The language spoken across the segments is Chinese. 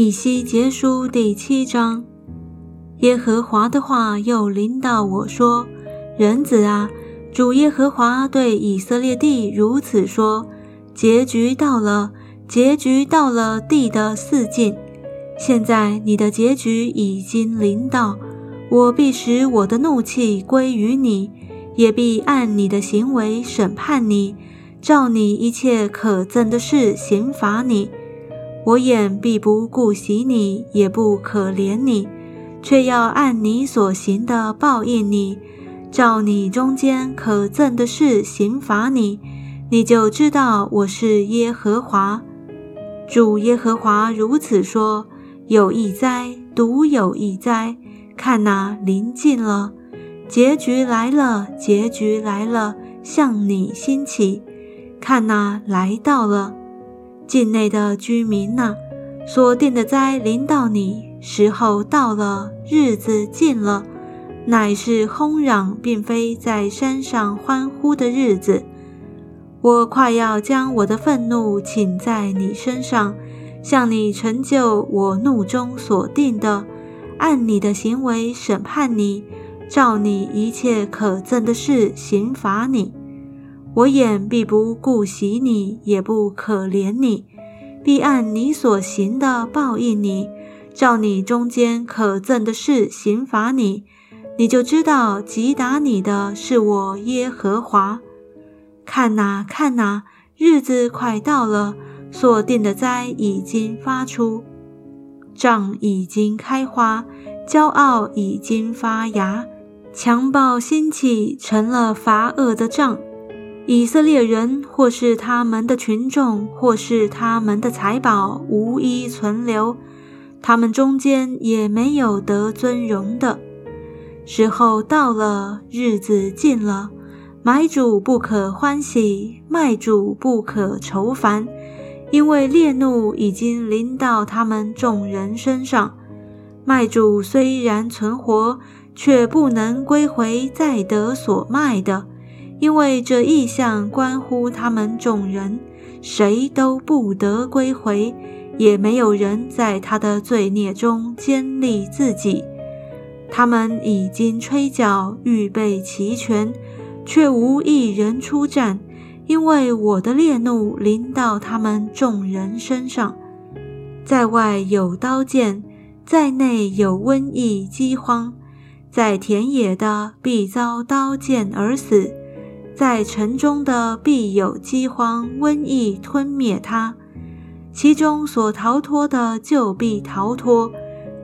以西结书第七章，耶和华的话又临到我说：“人子啊，主耶和华对以色列地如此说：结局到了，结局到了地的四境。现在你的结局已经临到，我必使我的怒气归于你，也必按你的行为审判你，照你一切可憎的事刑罚你。”我眼必不顾惜你，也不可怜你，却要按你所行的报应你，照你中间可憎的事刑罚你，你就知道我是耶和华。主耶和华如此说：有一灾，独有一灾，看那，临近了，结局来了，结局来了，向你兴起，看那，来到了。境内的居民呐，所定的灾临到你，时候到了，日子近了，乃是轰嚷，并非在山上欢呼的日子。我快要将我的愤怒请在你身上，向你成就我怒中所定的，按你的行为审判你，照你一切可憎的事刑罚你。我眼必不顾惜你，也不可怜你，必按你所行的报应你，照你中间可憎的事刑罚你。你就知道击打你的是我耶和华。看哪，看哪，日子快到了，所定的灾已经发出，杖已经开花，骄傲已经发芽，强暴兴起，成了罚恶的杖。以色列人，或是他们的群众，或是他们的财宝，无一存留。他们中间也没有得尊荣的。时候到了，日子近了，买主不可欢喜，卖主不可愁烦，因为烈怒已经临到他们众人身上。卖主虽然存活，却不能归回再得所卖的。因为这意象关乎他们众人，谁都不得归回，也没有人在他的罪孽中坚立自己。他们已经吹角，预备齐全，却无一人出战，因为我的烈怒临到他们众人身上。在外有刀剑，在内有瘟疫饥荒，在田野的必遭刀剑而死。在城中的必有饥荒、瘟疫吞灭他，其中所逃脱的就必逃脱。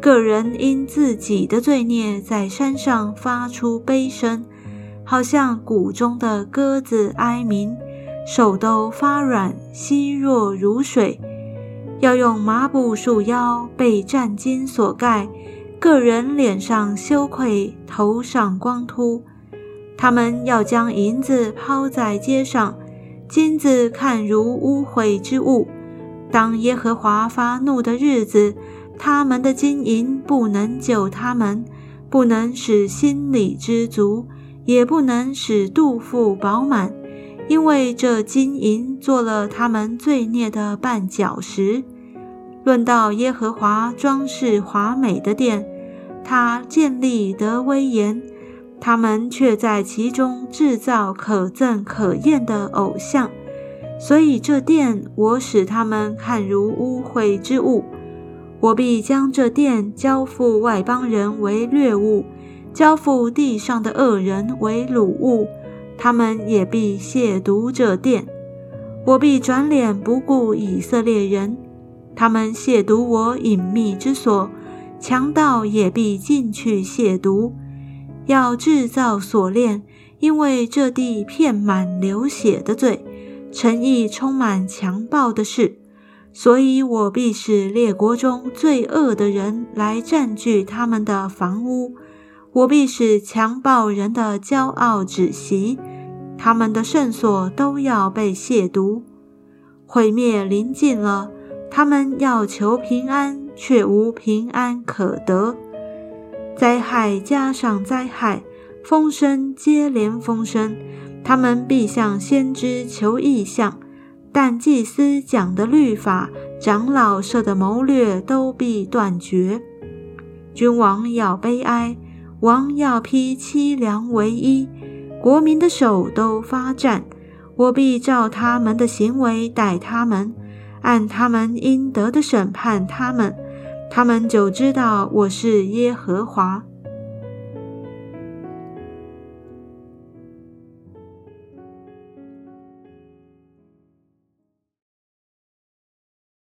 个人因自己的罪孽在山上发出悲声，好像谷中的鸽子哀鸣，手都发软，稀弱如水。要用麻布束腰，被战巾所盖。个人脸上羞愧，头上光秃。他们要将银子抛在街上，金子看如污秽之物。当耶和华发怒的日子，他们的金银不能救他们，不能使心里知足，也不能使肚腹饱满，因为这金银做了他们罪孽的绊脚石。论到耶和华装饰华美的殿，他建立得威严。他们却在其中制造可憎可厌的偶像，所以这殿我使他们看如污秽之物。我必将这殿交付外邦人为掠物，交付地上的恶人为掳物，他们也必亵渎这殿。我必转脸不顾以色列人，他们亵渎我隐秘之所，强盗也必进去亵渎。要制造锁链，因为这地遍满流血的罪，诚意充满强暴的事，所以我必使列国中最恶的人来占据他们的房屋。我必使强暴人的骄傲止息，他们的圣所都要被亵渎。毁灭临近了，他们要求平安，却无平安可得。灾害加上灾害，风声接连风声。他们必向先知求异象，但祭司讲的律法长老设的谋略都必断绝。君王要悲哀，王要披凄凉为衣，国民的手都发战。我必照他们的行为待他们，按他们应得的审判他们，他们就知道我是耶和华。